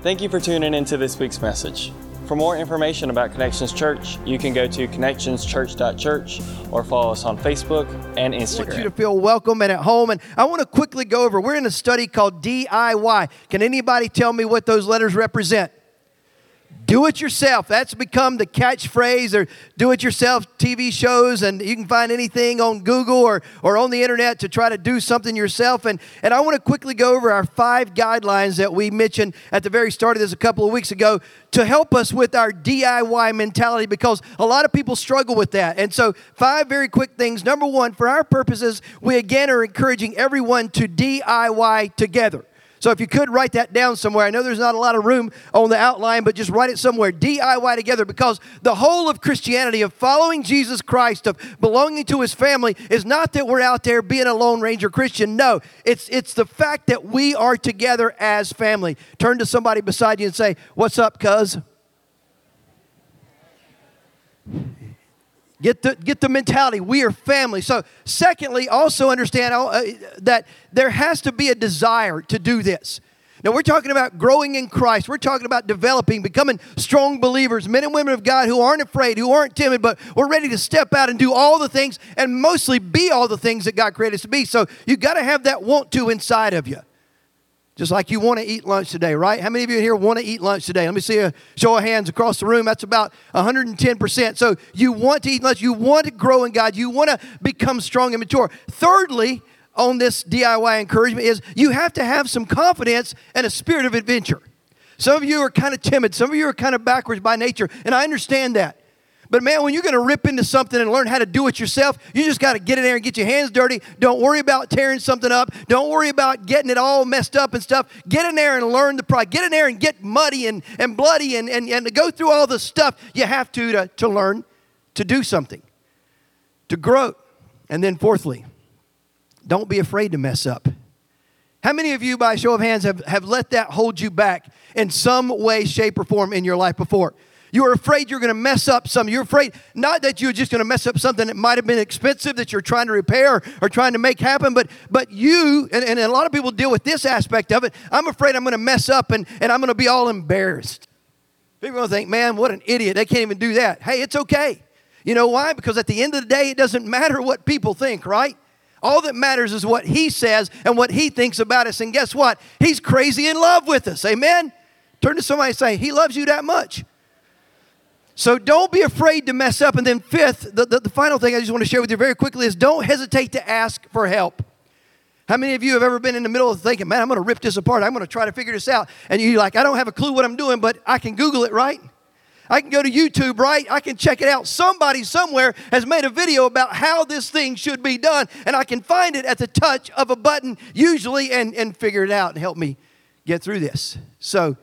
Thank you for tuning into this week's message. For more information about Connections Church, you can go to connectionschurch.church or follow us on Facebook and Instagram. I want you to feel welcome and at home. And I want to quickly go over. We're in a study called DIY. Can anybody tell me what those letters represent? Do it yourself. That's become the catchphrase or do it yourself TV shows, and you can find anything on Google or, or on the internet to try to do something yourself. And, and I want to quickly go over our five guidelines that we mentioned at the very start of this a couple of weeks ago to help us with our DIY mentality because a lot of people struggle with that. And so, five very quick things. Number one, for our purposes, we again are encouraging everyone to DIY together. So if you could write that down somewhere, I know there's not a lot of room on the outline, but just write it somewhere. DIY together because the whole of Christianity, of following Jesus Christ, of belonging to his family, is not that we're out there being a Lone Ranger Christian. No, it's, it's the fact that we are together as family. Turn to somebody beside you and say, What's up, cuz? Get the, get the mentality. We are family. So, secondly, also understand uh, that there has to be a desire to do this. Now, we're talking about growing in Christ. We're talking about developing, becoming strong believers, men and women of God who aren't afraid, who aren't timid, but we're ready to step out and do all the things and mostly be all the things that God created us to be. So, you've got to have that want to inside of you. Just like you want to eat lunch today, right? How many of you here want to eat lunch today? Let me see a show of hands across the room. That's about 110%. So you want to eat lunch. You want to grow in God. You want to become strong and mature. Thirdly, on this DIY encouragement is you have to have some confidence and a spirit of adventure. Some of you are kind of timid. Some of you are kind of backwards by nature, and I understand that. But man, when you're going to rip into something and learn how to do it yourself, you just got to get in there and get your hands dirty. Don't worry about tearing something up. Don't worry about getting it all messed up and stuff. Get in there and learn the process. Get in there and get muddy and, and bloody and, and, and to go through all the stuff you have to, to to learn to do something, to grow. And then, fourthly, don't be afraid to mess up. How many of you, by show of hands, have, have let that hold you back in some way, shape, or form in your life before? You are afraid you're going to mess up something. You're afraid not that you're just going to mess up something that might have been expensive that you're trying to repair or, trying to make happen, but but you, and, and a lot of people deal with this aspect of it. I'm afraid I'm going to mess up and, and I'm going to be all embarrassed. People going to think, man, what an idiot. They can't even do that. Hey, it's okay. You know why? Because at the end of the day, it doesn't matter what people think, right? All that matters is what he says and what he thinks about us. And guess what? He's crazy in love with us. Amen? Turn to somebody and say, He loves you that much. So don't be afraid to mess up. And then, fifth, the, the, the, final thing I just want to share with you very quickly is don't hesitate to ask for help. How many of you have ever been in the middle of thinking, man, I'm going to rip this apart. I'm going to try to figure this out. And you're like, I don't have a clue what I'm doing, but I can Google it, right? I can go to YouTube, right? I can check it out. Somebody somewhere has made a video about how this thing should be done, and I can find it at the touch of a button, usually, and, and figure it out and help me get through this. So,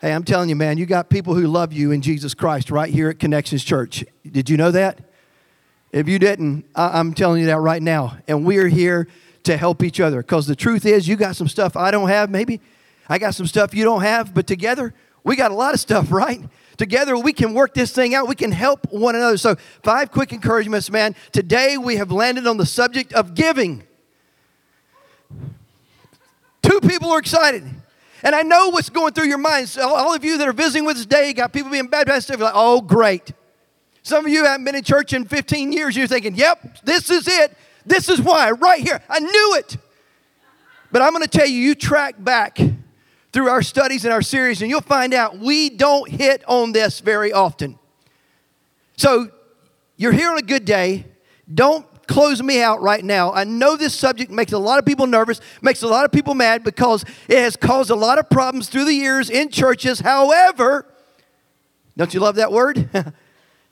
hey, I'm telling you, man, you got people who love you in Jesus Christ right here at Connections Church. Did you know that? If you didn't, I- I'm telling you that right now. And we are here to help each other because the truth is, you got some stuff I don't have, maybe. I got some stuff you don't have, but together, we got a lot of stuff, right? Together, we can work this thing out. We can help one another. So, five quick encouragements, man. Today, we have landed on the subject of giving. Two people are excited. And I know what's going through your minds. All- of you that are visiting with us today, got people being baptized, you're like, oh, great. Some of you haven't been in church in 15 years. You're thinking, yep, this is it. This is why, right here. I knew it. But I'm going to tell you, you track back through our studies and our series, and you'll find out we don't hit on this very often. So you're here on a good day. Don't close me out right now. I know this subject makes a lot of people nervous, makes a lot of people mad because it has caused a lot of problems through the years in churches. However, don't you love that word?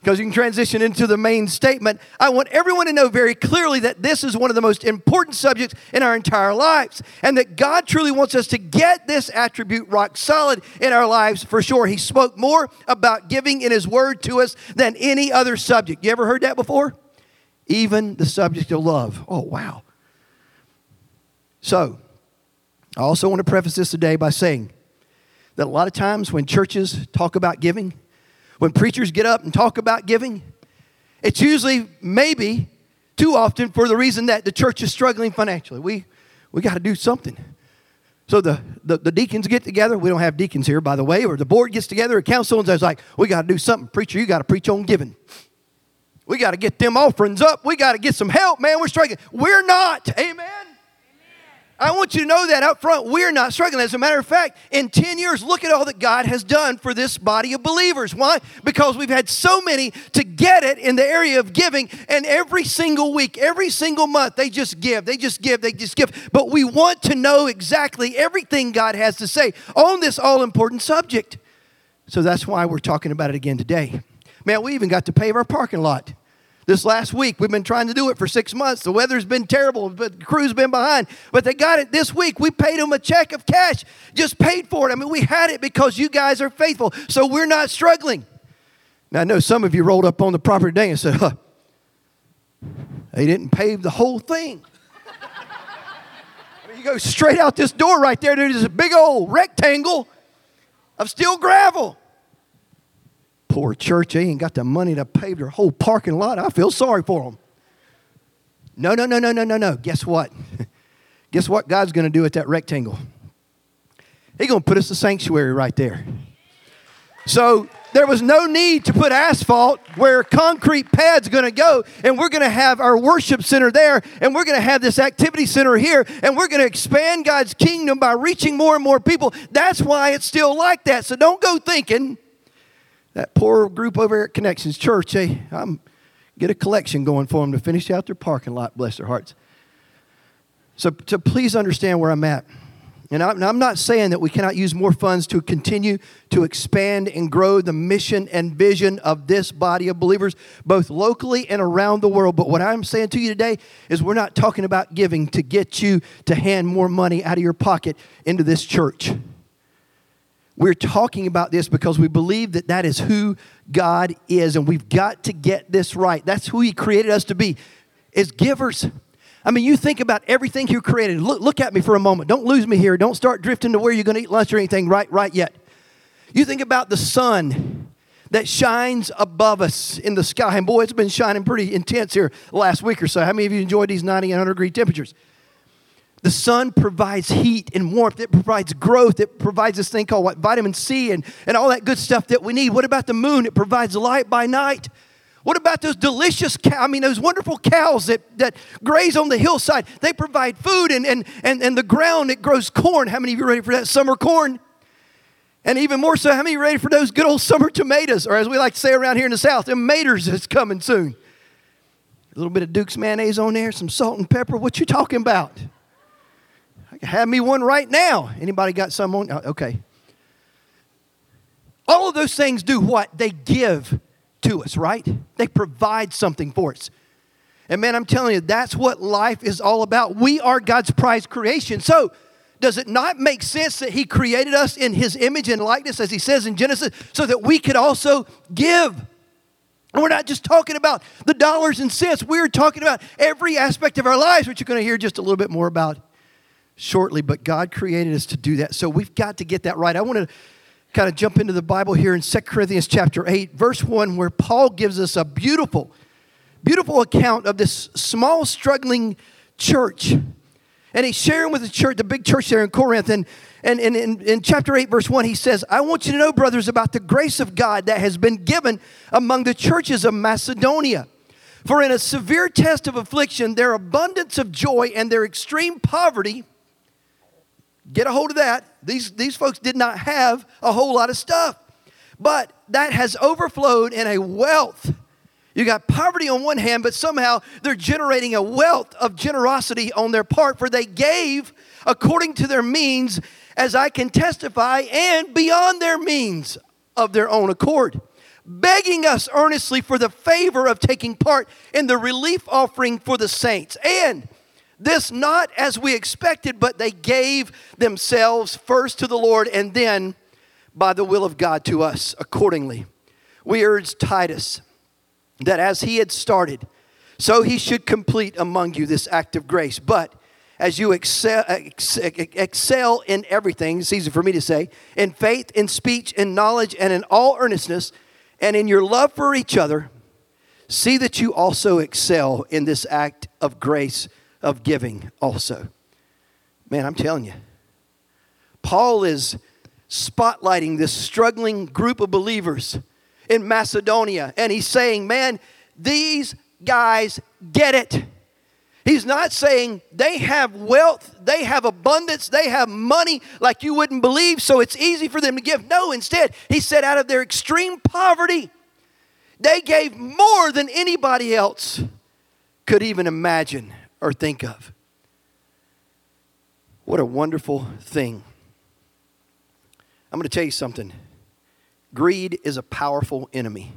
because you can transition into the main statement. I want everyone to know very clearly that this is one of the most important subjects in our entire lives, and that God truly wants us to get this attribute rock solid in our lives for sure. He spoke more about giving in His Word to us than any other subject. You ever heard that before? Even the subject of love. Oh, wow. So, I also want to preface this today by saying that a lot of times when churches talk about giving, when preachers get up and talk about giving, it's usually maybe too often for the reason that the church is struggling financially. We, we got to do something. So the, the, the, deacons get together. We don't have deacons here, by the way, or the board gets together, a council, and says, like, we got to do something. Preacher, you got to preach on giving. We got to get them offerings up. We got to get some help, man. We're struggling. We're not. Amen. I want you to know that up front, we're not struggling. As a matter of fact, in 10 years, look at all that God has done for this body of believers. Why? Because we've had so many to get it in the area of giving, and every single week, every single month, they just give, they just give, they just give. But we want to know exactly everything God has to say on this all important subject. So that's why we're talking about it again today. Man, we even got to pave our parking lot. This last week, we've been trying to do it for six months. The weather's been terrible, but the crew's been behind. But they got it this week. We paid them a check of cash, just paid for it. I mean, we had it because you guys are faithful, so we're not struggling. Now, I know some of you rolled up on the property today and said, huh, they didn't pave the whole thing. I mean, you go straight out this door right there, there's a big old rectangle of steel gravel. Poor church, they ain't got the money to pave their whole parking lot. I feel sorry for them. No, no, no, no, no, no, no. Guess what? Guess what God's going to do at that rectangle? He's going to put us a sanctuary right there. So there was no need to put asphalt where concrete pads going to go and we're going to have our worship center there and we're going to have this activity center here and we're going to expand God's kingdom by reaching more and more people. That's why it's still like that. So don't go thinking that poor group over at Connections Church, hey, I'm get a collection going for them to finish out their parking lot, bless their hearts. So, to please understand where I'm at. And I'm not saying that we cannot use more funds to continue to expand and grow the mission and vision of this body of believers, both locally and around the world. But what I'm saying to you today is we're not talking about giving to get you to hand more money out of your pocket into this church. We're talking about this because we believe that that is who God is, and we've got to get this right. That's who He created us to be, as givers. I mean, you think about everything He created. Look, look at me for a moment. Don't lose me here. Don't start drifting to where you're going to eat lunch or anything right, right yet. You think about the sun that shines above us in the sky. And boy, it's been shining pretty intense here last week or so. How many of you enjoyed these 90 and 100 degree temperatures? The sun provides heat and warmth. It provides growth. It provides this thing called what, vitamin C and, and all that good stuff that we need. What about the moon? It provides light by night. What about those delicious cows? I mean, those wonderful cows that, that graze on the hillside? They provide food and, and, and, and the ground, it grows corn. How many of you are ready for that summer corn? And even more so, how many are ready for those good old summer tomatoes? Or as we like to say around here in the South, them maters is coming soon. A little bit of Duke's mayonnaise on there, some salt and pepper. What you talking about? Have me one right now. Anybody got some on? Uh, okay. All of those things do what? They give to us, right? They provide something for us. And man, I'm telling you, that's what life is all about. We are God's prized creation. So, does it not make sense that He created us in His image and likeness, as He says in Genesis, so that we could also give? And we're not just talking about the dollars and cents, we're talking about every aspect of our lives, which you're going to hear just a little bit more about shortly, but God created us to do that. So we've got to get that right. I want to kind of jump into the Bible here in 2 Corinthians chapter 8, verse 1, where Paul gives us a beautiful, beautiful account of this small, struggling church. And he's sharing with the church, the big church there in Corinth. And, and, and in, in chapter 8, verse 1, he says, I want you to know, brothers, about the grace of God that has been given among the churches of Macedonia. For in a severe test of affliction, their abundance of joy and their extreme poverty Get a hold of that. These, these folks did not have a whole lot of stuff, but that has overflowed in a wealth. You got poverty on one hand, but somehow they're generating a wealth of generosity on their part, for they gave according to their means, as I can testify, and beyond their means of their own accord, begging us earnestly for the favor of taking part in the relief offering for the saints. And this not as we expected, but they gave themselves first to the Lord and then by the will of God to us accordingly. We urge Titus that as he had started, so he should complete among you this act of grace. But as you excel, excel in everything, it's easy for me to say, in faith, in speech, in knowledge, and in all earnestness, and in your love for each other, see that you also excel in this act of grace of giving also. Man, I'm telling you, Paul is spotlighting this struggling group of believers in Macedonia, and he's saying, Man, these guys get it. He's not saying they have wealth, they have abundance, they have money like you wouldn't believe, so it's easy for them to give. No, instead, he said, out of their extreme poverty, they gave more than anybody else could even imagine or think of. What a wonderful thing. I'm going to tell you something. Greed is a powerful enemy.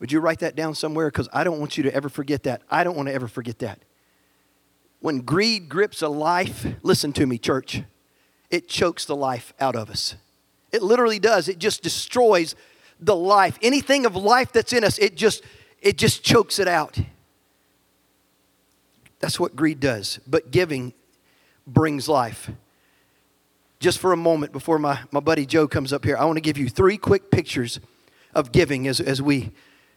Would you write that down somewhere? Because I don't want you to ever forget that. I don't want to ever forget that. When greed grips a life, listen to me, church, it chokes the life out of us. It literally does. It just destroys the life. Anything of life that's in us, it just it just chokes it out. That's what greed does. But giving brings life. Just for a moment before my, my buddy Joe comes up here, I want to give you three quick pictures of giving as, as we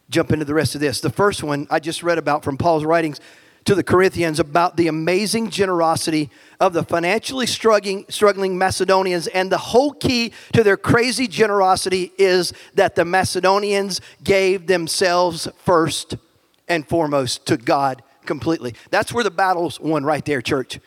jump into the rest of this. The first one I just read about from Paul's writings to the Corinthians about the amazing generosity of the financially struggling, struggling Macedonians. And the whole key to their crazy generosity is that the Macedonians gave themselves first and foremost to God completely. That's where the battle's won right there, church.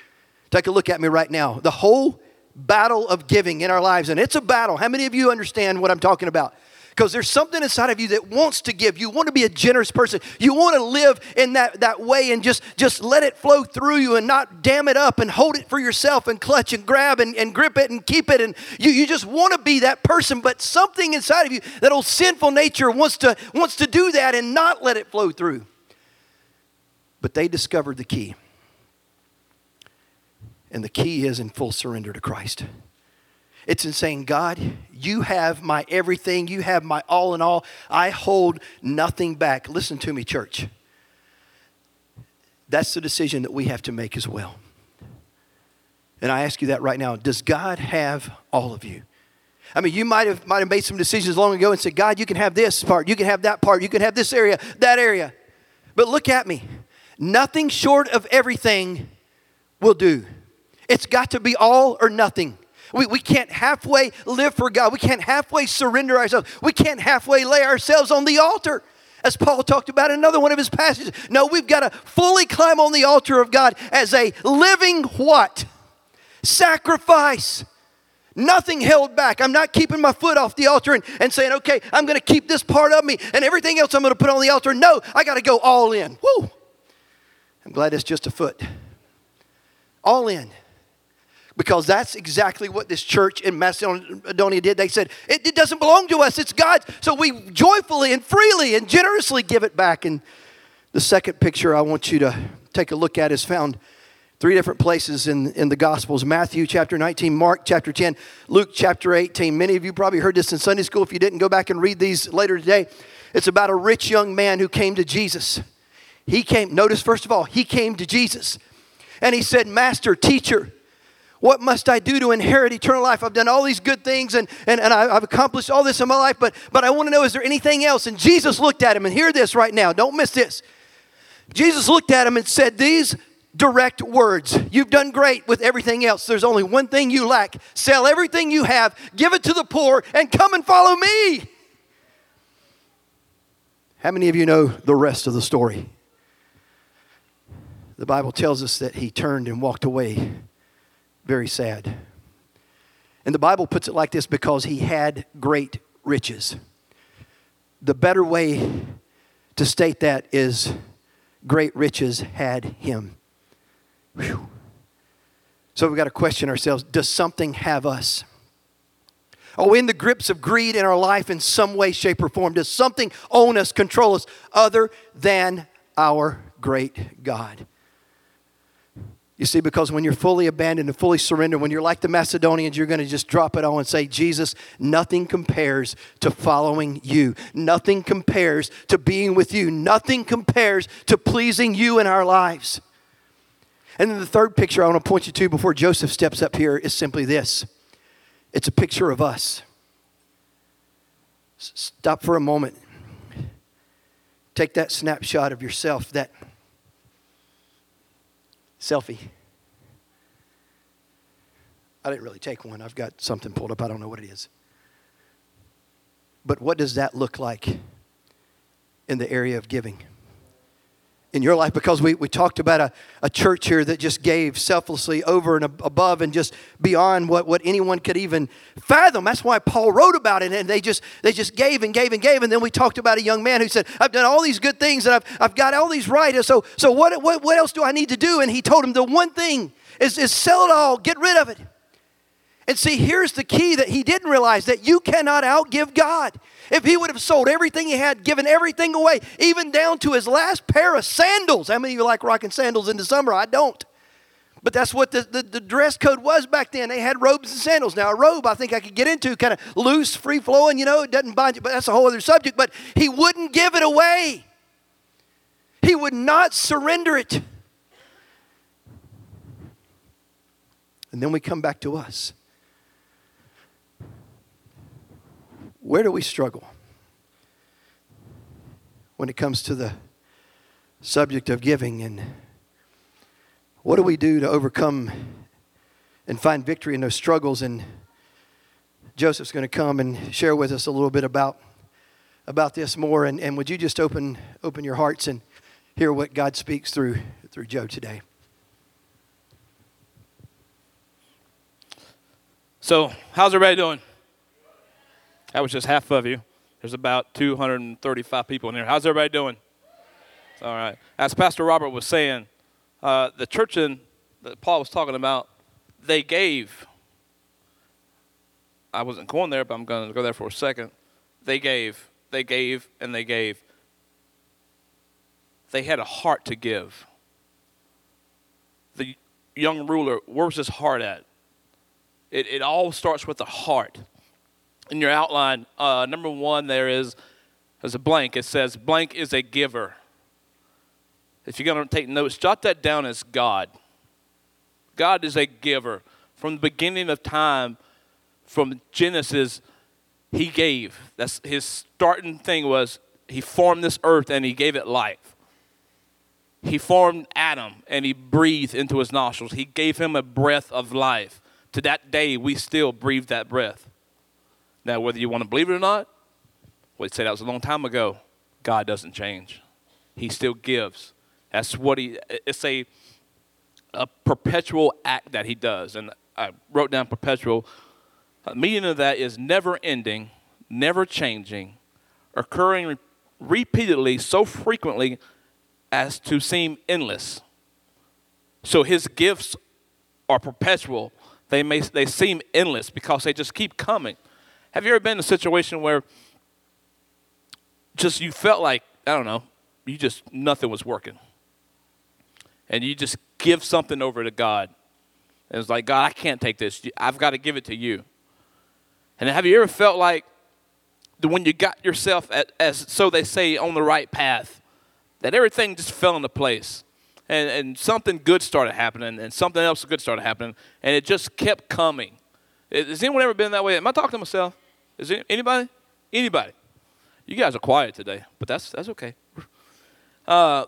Take a look at me right now. The whole battle of giving in our lives, and it's a battle. How many of you understand what I'm talking about? because there's something inside of you that wants to give. You want to be a generous person. You want to live in that, that way and just, just let it flow through you and not dam it up and hold it for yourself and clutch and grab and, and grip it and keep it. And you, you just want to be that person, but something inside of you, that old sinful nature wants to, wants to do that and not let it flow through. But they discovered the key. And the key is in full surrender to Christ. It's in saying, God, you have my everything. You have my all in all. I hold nothing back. Listen to me, church. That's the decision that we have to make as well. And I ask you that right now. Does God have all of you? I mean, you might have, might have made some decisions long ago and said, God, you can have this part, you can have that part, you can have this area, that area. But look at me. Nothing short of everything will do. It's got to be all or nothing. We, we can't halfway live for God. We can't halfway surrender ourselves. We can't halfway lay ourselves on the altar. As Paul talked about in another one of his passages. No, we've got to fully climb on the altar of God as a living what? Sacrifice. Nothing held back. I'm not keeping my foot off the altar and, and saying, okay, I'm going to keep this part of me and everything else I'm going to put on the altar. No, I got to go all in. Woo! I'm glad it's just a foot. All in because that's exactly what this church in Macedonia did. They said, it, it, doesn't belong to us, it's God's. So we joyfully and freely and generously give it back. And the second picture I want you to take a look at is found three different places in, in the Gospels Matthew chapter 19, Mark chapter 10, Luke chapter 18. Many of you probably heard this in Sunday school. If you didn't, go back and read these later today. It's about a rich young man who came to Jesus. He came, notice first of all, he came to Jesus and he said, Master, teacher, what must I do to inherit eternal life? I've done all these good things and, and, and I've accomplished all this in my life, but, but I want to know is there anything else? And Jesus looked at him, and hear this right now, don't miss this. Jesus looked at him and said, These direct words. You've done great with everything else. There's only one thing you lack. Sell everything you have, give it to the poor, and come and follow me. How many of you know the rest of the story? The Bible tells us that he turned and walked away very sad. And the Bible puts it like this because he had great riches. The better way to state that is great riches had him. Whew. So we've got to question ourselves does something have us? Are we in the grips of greed in our life in some way, shape, or form? Does something own us, control us, other than our great God? You see, because when you're fully abandoned and fully surrendered, when you're like the Macedonians, you're going to just drop it all and say, Jesus, nothing compares to following you. Nothing compares to being with you. Nothing compares to pleasing you in our lives. And then the third picture I want to point you to before Joseph steps up here is simply this it's a picture of us. Stop for a moment. Take that snapshot of yourself, that selfie. I didn't really take one. I've got something pulled up. I don't know what it is. But what does that look like in the area of giving? In your life because we, we talked about a, a church here that just gave selflessly over and above and just beyond what, what anyone could even fathom. That's why paul wrote about it and they just they just gave and gave and gave. And then we talked about a young man who said i've done all these good things and i've, I've got all these right. So so what, what, what else do i need to do? And he told him the one thing is, is sell it all. Get rid of it and see, here's the key that he didn't realize that you cannot outgive God. If he would have sold everything he had, given everything away, even down to his last pair of sandals. How many of you like rocking sandals in the summer? I don't. But that's what the, the, the, dress code was back then. They had robes and sandals. Now, a robe I think I could get into, kind of loose, free flowing, you know, it doesn't bind you, but that's a whole other subject. But he wouldn't give it away, he would not surrender it. And then we come back to us. Where do we struggle when it comes to the subject of giving? And what do we do to overcome and find victory in those struggles? And Joseph's going to come and share with us a little bit about, about this more. And, and would you just open, open your hearts and hear what God speaks through, through Joe today? So, how's everybody doing? That was just half of you. There's about 235 people in here. How's everybody doing? All right. As Pastor Robert was saying, uh, the church in, that Paul was talking about, they gave. I wasn't going there, but I'm going to go there for a second. They gave, they gave, and they gave. They had a heart to give. The young ruler, where's his heart at? It, it all starts with the heart in your outline, uh, number one, there is there's a blank. It says, blank is a giver. If you're going to take notes, jot that down as God. God is a giver. From the beginning of time, from Genesis, He gave. That's His starting thing was He formed this earth and He gave it life. He formed Adam and He breathed into his nostrils. He gave him a breath of life. To that day, we still breathe that breath. Now, whether you want to believe it or not, we say that was a long time ago. God doesn't change. He still gives. That's what he. It's a a perpetual act that he does, and I wrote down perpetual. The meaning of that is never ending, never changing, occurring re- repeatedly so frequently as to seem endless. So his gifts are perpetual. They may they seem endless because they just keep coming. Have you ever been in a situation where just you felt like, I don't know, you just, nothing was working? And you just give something over to God. And it's like, God, I can't take this. I've got to give it to you. And have you ever felt like when you got yourself, at, as so they say, on the right path, that everything just fell into place? And, and something good started happening, and something else good started happening, and it just kept coming. Has anyone ever been that way? Am I talking to myself? Is it anybody? Anybody? You guys are quiet today, but that's that's okay. Uh,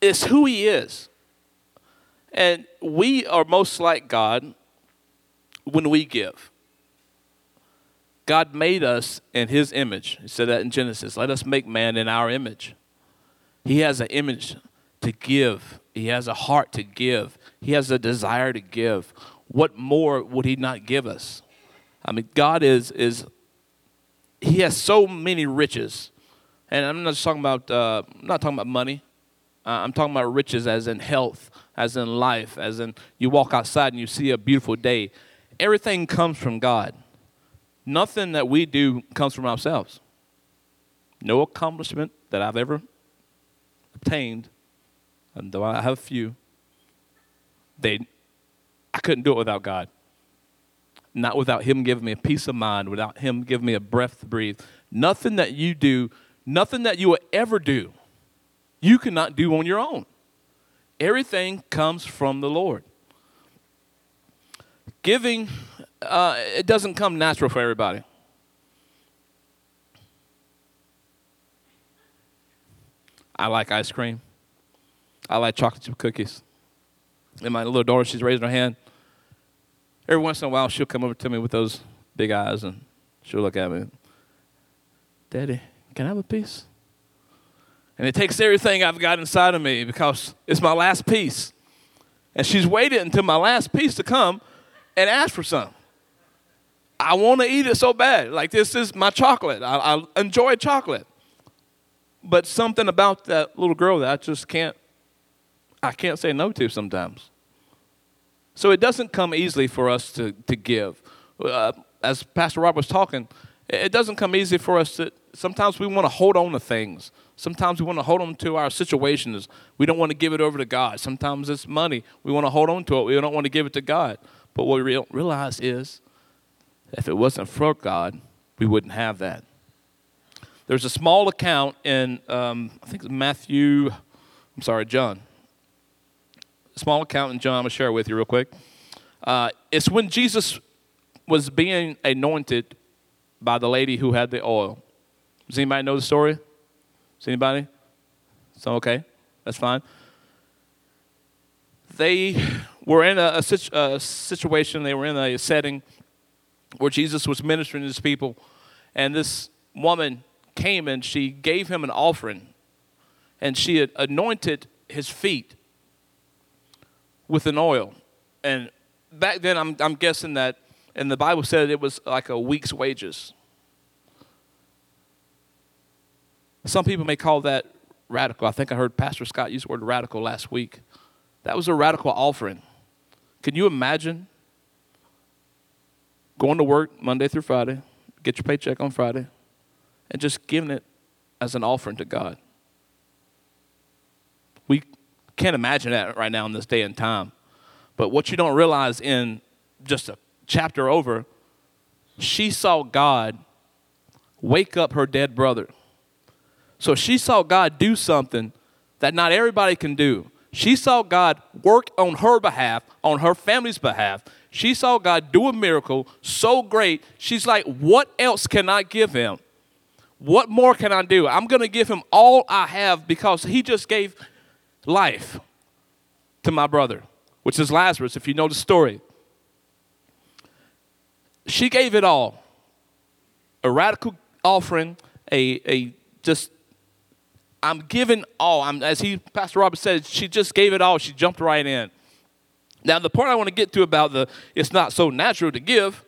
it's who He is, and we are most like God when we give. God made us in His image. He said that in Genesis. Let us make man in our image. He has an image to give. He has a heart to give. He has a desire to give. What more would He not give us? I mean, God is is He has so many riches, and I'm not just talking about uh, I'm not talking about money. Uh, I'm talking about riches as in health, as in life, as in you walk outside and you see a beautiful day. Everything comes from God. Nothing that we do comes from ourselves. No accomplishment that I've ever obtained, and though I have a few, they I couldn't do it without God not without Him giving me a peace of mind, without Him giving me a breath to breathe. Nothing that you do, nothing that you will ever do, you cannot do on your own. Everything comes from the Lord. Giving, uh, it doesn't come natural for everybody. I like ice cream. I like chocolate chip cookies. And my little daughter, she's raising her hand every once in a while she'll come over to me with those big eyes and she'll look at me. Daddy, can I have a piece? And it takes everything I've got inside of me because it's my last piece. And she's waited until my last piece to come and ask for some. I want to eat it so bad. Like, this is my chocolate. I, I enjoy chocolate. But something about that little girl that I just can't, I can't say no to sometimes. So it doesn't come easily for us to, to give. Uh, as Pastor Rob was talking, it doesn't come easy for us to, sometimes we want to hold on to things. Sometimes we want to hold on to our situations. We don't want to give it over to God. Sometimes it's money. We want to hold on to it. We don't want to give it to God. But what we realize is if it wasn't for God, we wouldn't have that. There's a small account in, um, I think it's Matthew, I'm sorry, John. Small account in John, I'm going to share it with you real quick. Uh, it's when Jesus was being anointed by the lady who had the oil. Does anybody know the story? Does anybody? So, okay, that's fine. They were in a, a, a situation, they were in a setting where Jesus was ministering to his people, and this woman came and she gave him an offering, and she had anointed his feet with an oil. And back then, I'm, I'm guessing that, and the Bible said it was like a week's wages. Some people may call that radical. I think I heard Pastor Scott use the word radical last week. That was a radical offering. Can you imagine going to work Monday through Friday, get your paycheck on Friday, and just giving it as an offering to God? We can't imagine that right now in this day and time. But what you don't realize in just a chapter over, she saw God wake up her dead brother. So she saw God do something that not everybody can do. She saw God work on her behalf, on her family's behalf. She saw God do a miracle so great. She's like, What else can I give him? What more can I do? I'm going to give him all I have because he just gave life to my brother, which is Lazarus, if you know the story. She gave it all a radical offering, a, a just I'm giving all. I'm, as he, Pastor Robert said, she just gave it all. She jumped right in. Now, the part I want to get to about the it's not so natural to give,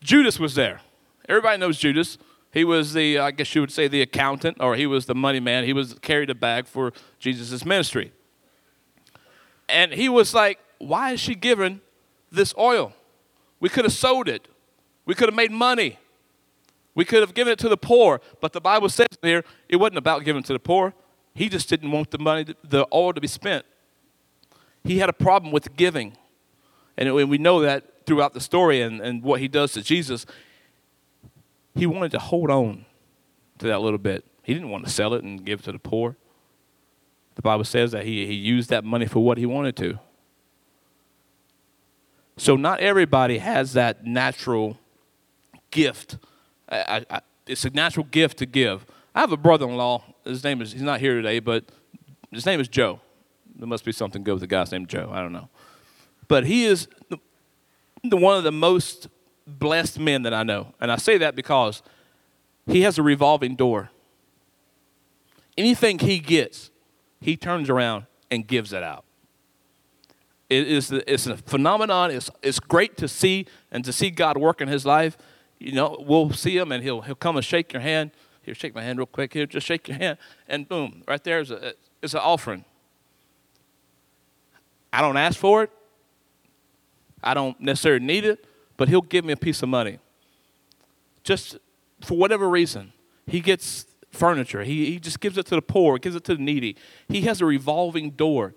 Judas was there. Everybody knows Judas. He was the, I guess you would say, the accountant, or he was the money man. He was carried a bag for Jesus' ministry. And he was like, why is she giving this oil? We could have sold it. We could have made money. We could have given it to the poor, but the Bible says here it wasn't about giving to the poor. He just didn't want the money, the oil to be spent. He had a problem with giving. And we know that throughout the story and, and what he does to Jesus. He wanted to hold on to that little bit. He didn't want to sell it and give it to the poor. The Bible says that he, he used that money for what he wanted to. So, not everybody has that natural gift I, I, it's a natural gift to give. I have a brother-in-law. His name is he's not here today, but his name is Joe. There must be something good with the guy's named Joe. I don't know, but he is the, the, one of the most blessed men that I know, and I say that because he has a revolving door. Anything he gets, he turns around and gives it out. It is it's a phenomenon. It's, it's great to see and to see God work in his life you know, we'll see him and he'll, he'll come and shake your hand. Here, shake my hand real quick. Here, just shake your hand. And boom, right there is, a, is an offering. I don't ask for it. I don't necessarily need it, but he'll give me a piece of money. Just for whatever reason. He gets furniture. He, he just gives it to the poor, he gives it to the needy. He has a revolving door.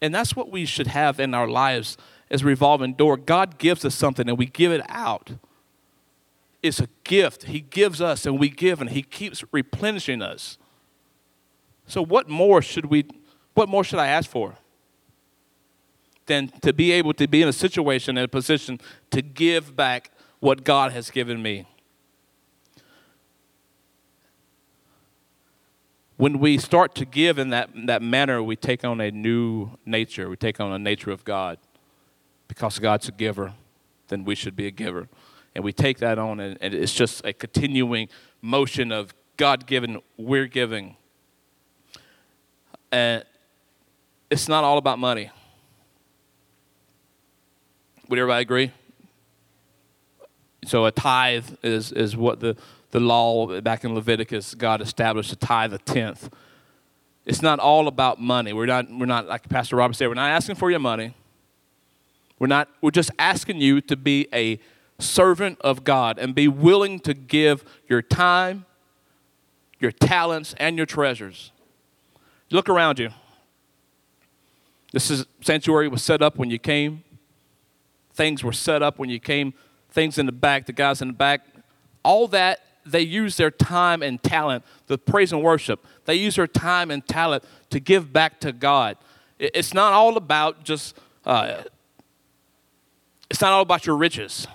And that's what we should have in our lives as a revolving door. God gives us something and we give it out It's a gift He gives us, and we give, and He keeps replenishing us. So, what more should we? What more should I ask for? Than to be able to be in a situation, in a position to give back what God has given me. When we start to give in that, that manner, we take on a new nature. We take on a nature of God because God's a giver. then we should be a giver. And we take that on, and, and it's just a continuing motion of God given, we're giving. And it's not all about money. Would everybody agree? So a tithe is, is what the, the law back in Leviticus, God established a tithe, a tenth. It's not all about money. We're not, we're not like Pastor Robert said, we're not asking for your money. We're not, we're just asking you to be a servant of God and be willing to give your time, your talents, and your treasures. Look around you. This is sanctuary was set up when you came. Things were set up when you came. Things in the back, the guys in the back, all that they use their time and talent, the praise and worship. They use their time and talent to give back to God. It's not all about just. Uh, it's not all about your riches.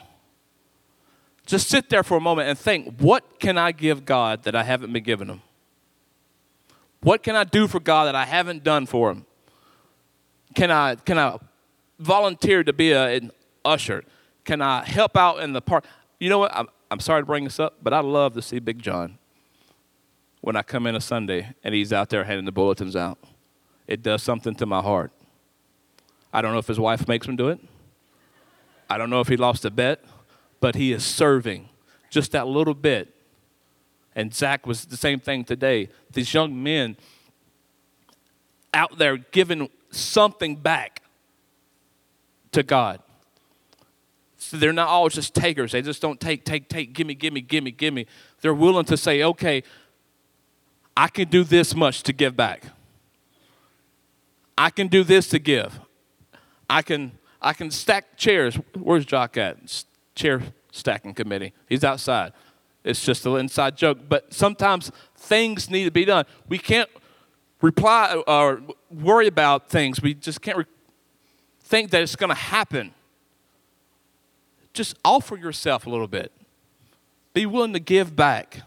Just sit there for a moment and think what can I give God that I haven't been giving Him? What can I do for God that I haven't done for Him? Can I, can I volunteer to be a, an usher? Can I help out in the park? You know what? I'm, I'm sorry to bring this up, but I love to see Big John when I come in a Sunday and he's out there handing the bulletins out. It does something to my heart. I don't know if his wife makes him do it. I don't know if he lost a bet, but he is serving just that little bit. And Zach was the same thing today. These young men out there giving something back to God. So they're not always just takers. They just don't take, take, take, gimme, gimme, gimme, gimme. They're willing to say, okay, I can do this much to give back. I can do this to give. I can I can stack chairs. Where's Jock at? Chair stacking committee. He's outside. It's just an inside joke. But sometimes things need to be done. We can't reply or worry about things. We just can't re- think that it's going to happen. Just offer yourself a little bit. Be willing to give back.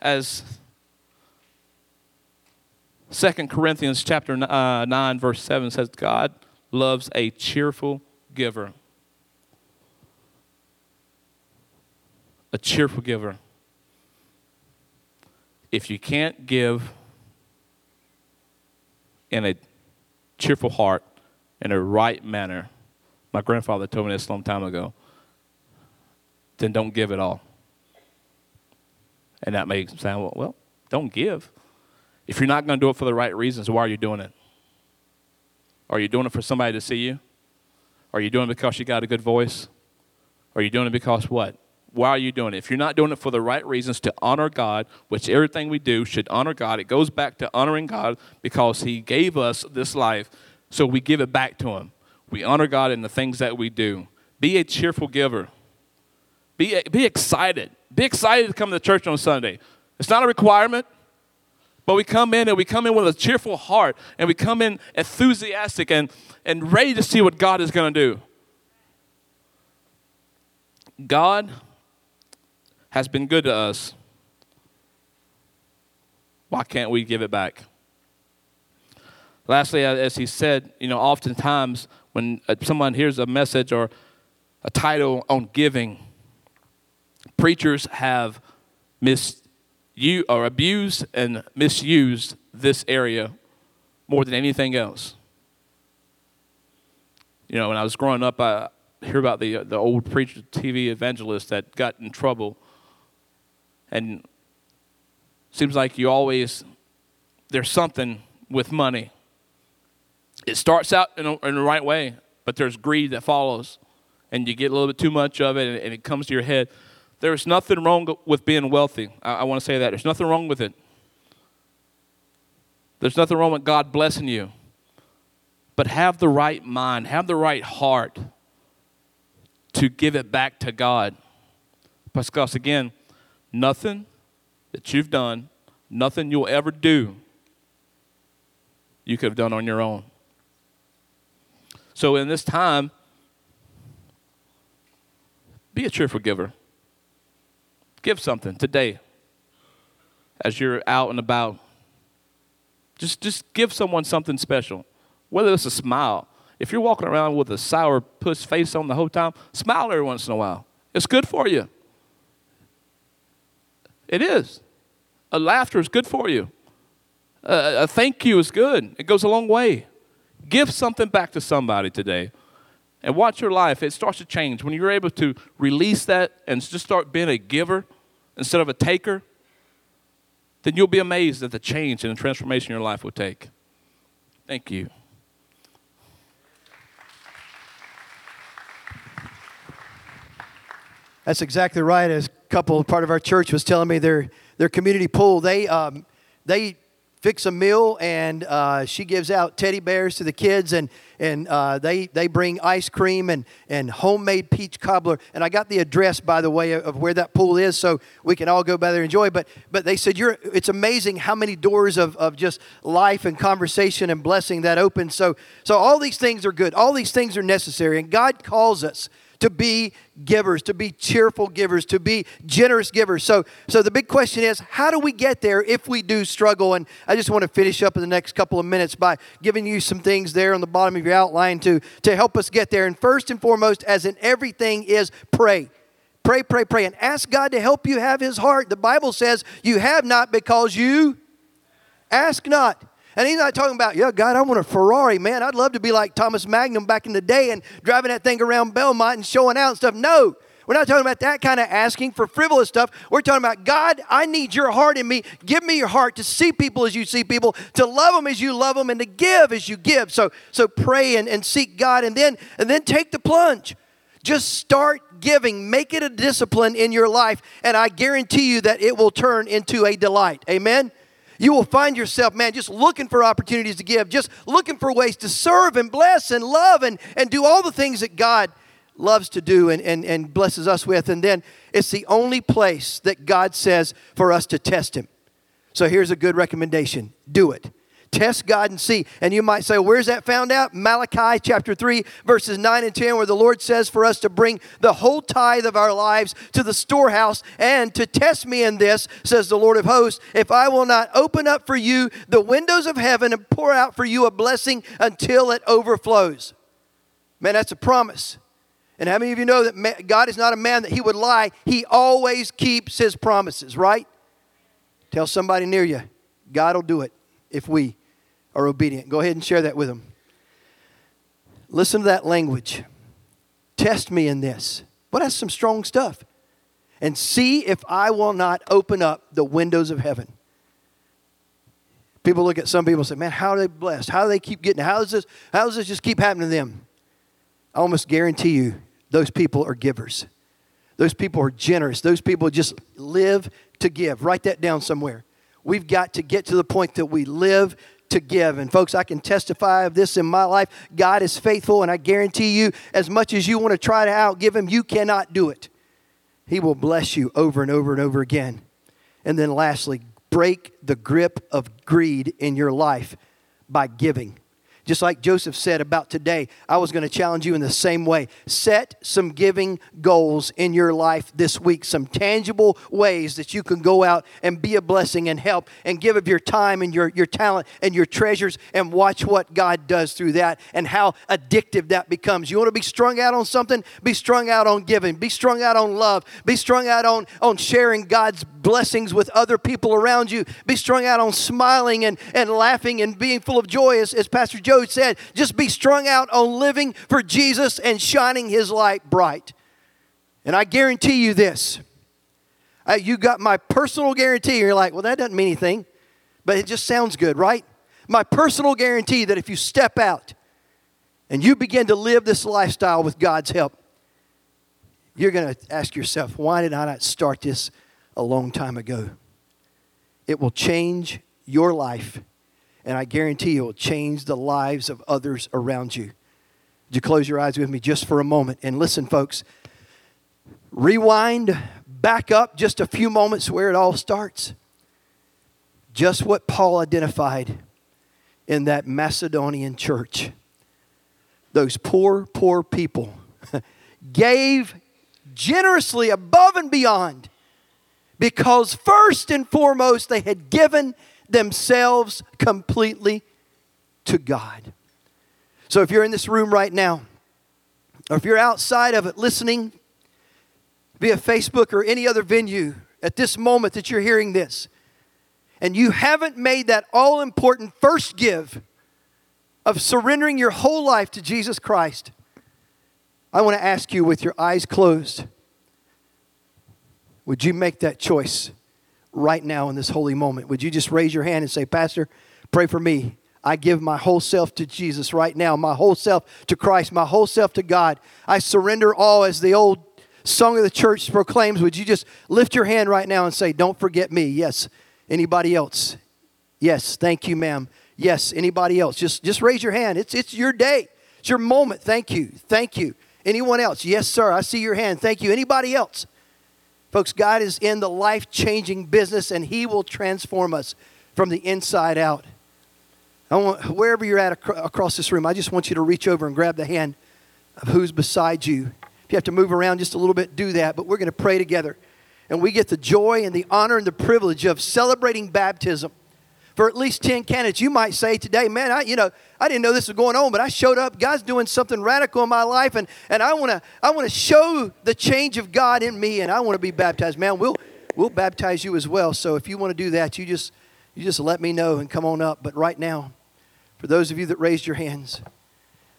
As 2 Corinthians chapter uh, 9 verse 7 says God loves a cheerful giver. A cheerful giver. If you can't give in a cheerful heart, in a right manner, my grandfather told me this a long time ago, then don't give it all. And that may sound, well, well don't give. If you're not going to do it for the right reasons, why are you doing it? Are you doing it for somebody to see you? Are you doing it because you got a good voice? Are you doing it because what? Why are you doing it? If you're not doing it for the right reasons to honor God, which everything we do should honor God, it goes back to honoring God because He gave us this life, so we give it back to Him. We honor God in the things that we do. Be a cheerful giver. Be, be excited. Be excited to come to church on Sunday. It's not a requirement. But we come in and we come in with a cheerful heart and we come in enthusiastic and, and ready to see what God is going to do. God has been good to us. Why can't we give it back? Lastly, as he said, you know, oftentimes when uh, someone hears a message or a title on giving, preachers have you are abused and misused this area more than anything else. You know, when I was growing up, I hear about the the old preacher, TV evangelist that got in trouble, and seems like you always there's something with money. It starts out in, a, in the right way, but there's greed that follows, and you get a little bit too much of it, and, and it comes to your head. There's nothing wrong with being wealthy. I, I want to say that. There's nothing wrong with it. There's nothing wrong with God blessing you. But have the right mind, have the right heart to give it back to God. Because again, nothing that you've done, nothing you'll ever do, you could have done on your own. So in this time, be a cheerful giver. Give something today as you're out and about. Just, just give someone something special, whether it's a smile. If you're walking around with a sour puss face on the whole time, smile every once in a while. It's good for you. It is. A laughter is good for you. A, a thank you is good. It goes a long way. Give something back to somebody today. And watch your life. It starts to change. When you're able to release that and just start being a giver instead of a taker, then you'll be amazed at the change and the transformation your life will take. Thank you. That's exactly right. As a couple, part of our church was telling me their their community pool, they um, they fix a meal and uh, she gives out teddy bears to the kids and and uh, they they bring ice cream and and homemade peach cobbler. And I got the address by the way of where that pool is so we can all go by there and enjoy. But but they said you're it's amazing how many doors of, of just life and conversation and blessing that opens. So so all these things are good. All these things are necessary and God calls us to be givers, to be cheerful givers, to be generous givers. So, so the big question is, how do we get there if we do struggle? And I just want to finish up in the next couple of minutes by giving you some things there on the bottom of your outline to, to help us get there. And first and foremost, as in everything, is pray. Pray, pray, pray, and ask God to help you have His heart. The Bible says you have not because you ask not. And he's not talking about, yeah, God, I want a Ferrari, man. I'd love to be like Thomas Magnum back in the day and driving that thing around Belmont and showing out and stuff. No, we're not talking about that kind of asking for frivolous stuff. We're talking about, God, I need your heart in me. Give me your heart to see people as you see people, to love them as you love them, and to give as you give. So, so pray and, and seek God, and then, and then take the plunge. Just start giving. Make it a discipline in your life, and I guarantee you that it will turn into a delight. Amen? You will find yourself, man, just looking for opportunities to give, just looking for ways to serve and bless and love and, and do all the things that God loves to do and, and, and blesses us with. And then it's the only place that God says for us to test Him. So here's a good recommendation do it. Test God and see. And you might say, where's that found out? Malachi chapter 3, verses 9 and 10, where the Lord says for us to bring the whole tithe of our lives to the storehouse and to test me in this, says the Lord of hosts, if I will not open up for you the windows of heaven and pour out for you a blessing until it overflows. Man, that's a promise. And how many of you know that God is not a man that he would lie? He always keeps his promises, right? Tell somebody near you, God will do it if we are obedient. Go ahead and share that with them. Listen to that language. Test me in this. Well, that's some strong stuff. And see if I will not open up the windows of heaven. People look at some people and say, Man, how are they blessed? How do they keep getting? How does this, how does this just keep happening to them? I almost guarantee you, those people are givers. Those people are generous. Those people just live to give. Write that down somewhere. We've got to get to the point that we live to give. And folks, I can testify of this in my life. God is faithful, and I guarantee you, as much as you want to try to outgive Him, you cannot do it. He will bless you over and over and over again. And then lastly, break the grip of greed in your life by giving. Just like Joseph said about today, I was going to challenge you in the same way. Set some giving goals in your life this week, some tangible ways that you can go out and be a blessing and help and give of your time and your, your talent and your treasures and watch what God does through that and how addictive that becomes. You want to be strung out on something? Be strung out on giving, be strung out on love, be strung out on, on sharing God's blessings with other people around you, be strung out on smiling and, and laughing and being full of joy, as, as Pastor Joe Joe said, just be strung out on living for Jesus and shining his light bright. And I guarantee you this. Uh, you got my personal guarantee. You're like, well, that doesn't mean anything, but it just sounds good, right? My personal guarantee that if you step out and you begin to live this lifestyle with God's help, you're going to ask yourself, why did I not start this a long time ago? It will change your life and I guarantee you it will change the lives of others around you. Would you close your eyes with me just for a moment? And listen, folks, rewind back up just a few moments where it all starts. Just what Paul identified in that Macedonian church. Those poor, poor people gave generously above and beyond because, first and foremost, they had given themselves completely to God. So if you're in this room right now, or if you're outside of it listening via Facebook or any other venue at this moment that you're hearing this, and you haven't made that all important first give of surrendering your whole life to Jesus Christ, I want to ask you with your eyes closed would you make that choice right now in this holy moment? Would you just raise your hand and say, Pastor, pray for me? I give my whole self to Jesus right now, my whole self to Christ, my whole self to God. I surrender all as the old song of the church proclaims. Would you just lift your hand right now and say, Don't forget me? Yes. Anybody else? Yes. Thank you, ma'am. Yes. Anybody else? Just, just raise your hand. It's, it's your day. It's your moment. Thank you. Thank you. Anyone else? Yes, sir. I see your hand. Thank you. Anybody else? Folks, God is in the life changing business and He will transform us from the inside out. I want, wherever you're at ac- across this room, I just want you to reach over and grab the hand of who's beside you. If you have to move around just a little bit, do that. But we're going to pray together. And we get the joy and the honor and the privilege of celebrating baptism for at least 10 candidates. You might say today, man, I, you know, I didn't know this was going on, but I showed up. God's doing something radical in my life, and, and I want to I wanna show the change of God in me, and I want to be baptized. Man, we'll, we'll baptize you as well. So if you want to do that, you just, you just let me know and come on up. But right now, for those of you that raised your hands,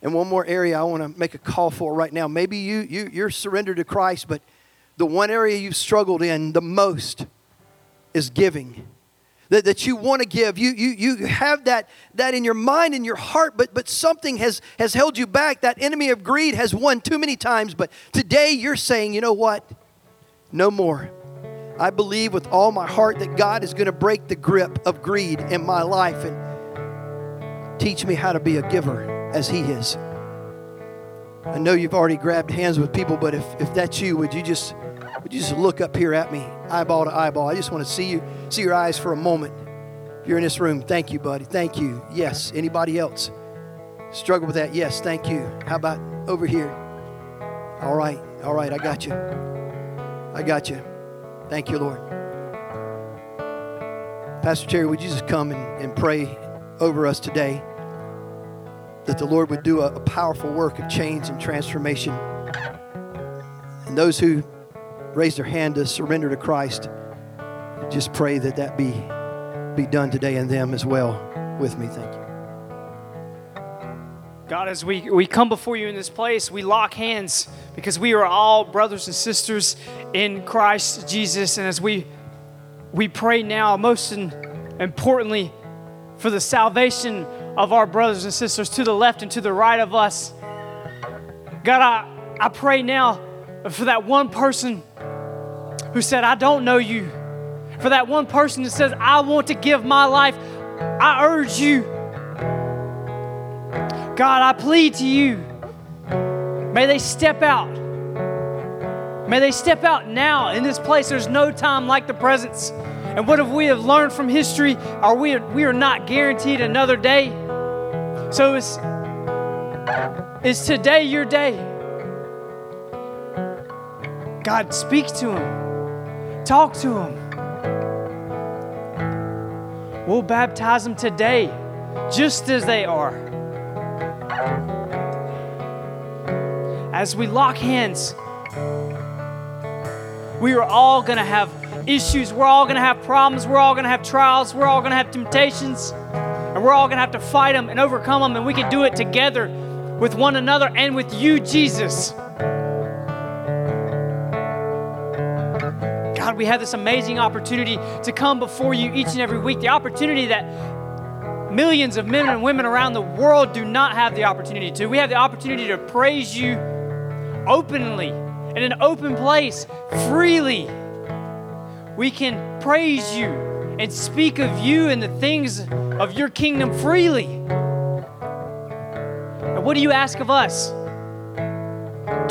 and one more area I want to make a call for right now. Maybe you, you, you're surrendered to Christ, but the one area you've struggled in the most is giving that, that you want to give. You, you, you have that, that in your mind and your heart, but, but something has, has held you back. That enemy of greed has won too many times. But today you're saying, you know what? No more. I believe with all my heart that God is going to break the grip of greed in my life and teach me how to be a giver as He is. I know you've already grabbed hands with people, but if, if that's you, would you just would you just look up here at me, eyeball to eyeball? I just want to see you, see your eyes for a moment. If you're in this room, thank you, buddy. Thank you. Yes. Anybody else struggle with that? Yes. Thank you. How about over here? All right. All right. I got you. I got you. Thank you, Lord. Pastor Terry, would you just come and, and pray over us today that the Lord would do a, a powerful work of change and transformation? And those who raise their hand to surrender to Christ, just pray that that be, be done today in them as well with me. Thank you. God, as we, we come before you in this place, we lock hands because we are all brothers and sisters in Christ Jesus. And as we, we pray now, most importantly, for the salvation of our brothers and sisters to the left and to the right of us. God, I, I pray now for that one person who said, I don't know you. For that one person that says, I want to give my life, I urge you. God, I plead to you. May they step out. May they step out now in this place. There's no time like the presence. And what have we have learned from history? Are we we are not guaranteed another day. So is is today your day? God, speak to him. Talk to them. We'll baptize them today, just as they are. As we lock hands, we are all going to have issues. We're all going to have problems. We're all going to have trials. We're all going to have temptations. And we're all going to have to fight them and overcome them. And we can do it together with one another and with you, Jesus. God, we have this amazing opportunity to come before you each and every week. The opportunity that millions of men and women around the world do not have the opportunity to. We have the opportunity to praise you openly in an open place, freely. We can praise you and speak of you and the things of your kingdom freely. And what do you ask of us?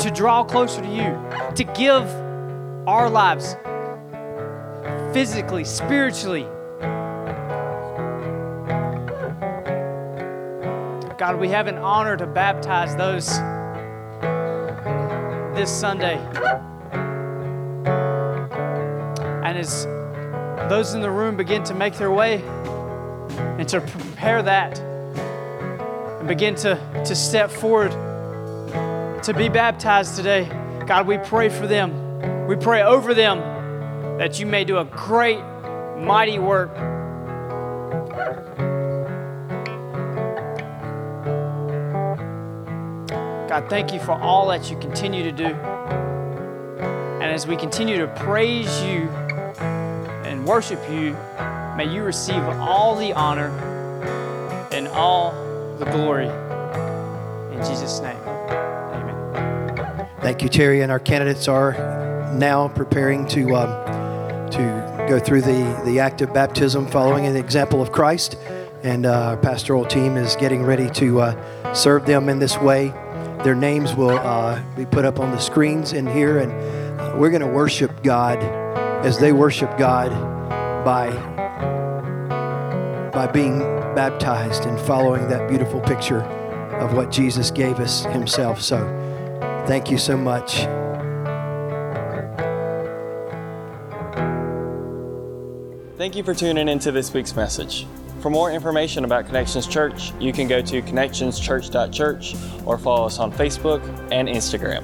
To draw closer to you, to give our lives physically, spiritually. God, we have an honor to baptize those this Sunday. And as those in the room begin to make their way and to prepare that and begin to to step forward to be baptized today. God, we pray for them. We pray over them that you may do a great, mighty work. God, thank you for all that you continue to do. And as we continue to praise you and worship you, may you receive all the honor and all the glory. In Jesus' name, amen. Thank you, Terry. And our candidates are now preparing to um, to go through the, the act of baptism following the example of Christ. And uh, our pastoral team is getting ready to uh, serve them in this way. Their names will uh, be put up on the screens in here, and we're going to worship God as they worship God by by being baptized and following that beautiful picture of what Jesus gave us Himself. So, thank you so much. Thank you for tuning into this week's message. For more information about Connections Church, you can go to connectionschurch.church or follow us on Facebook and Instagram.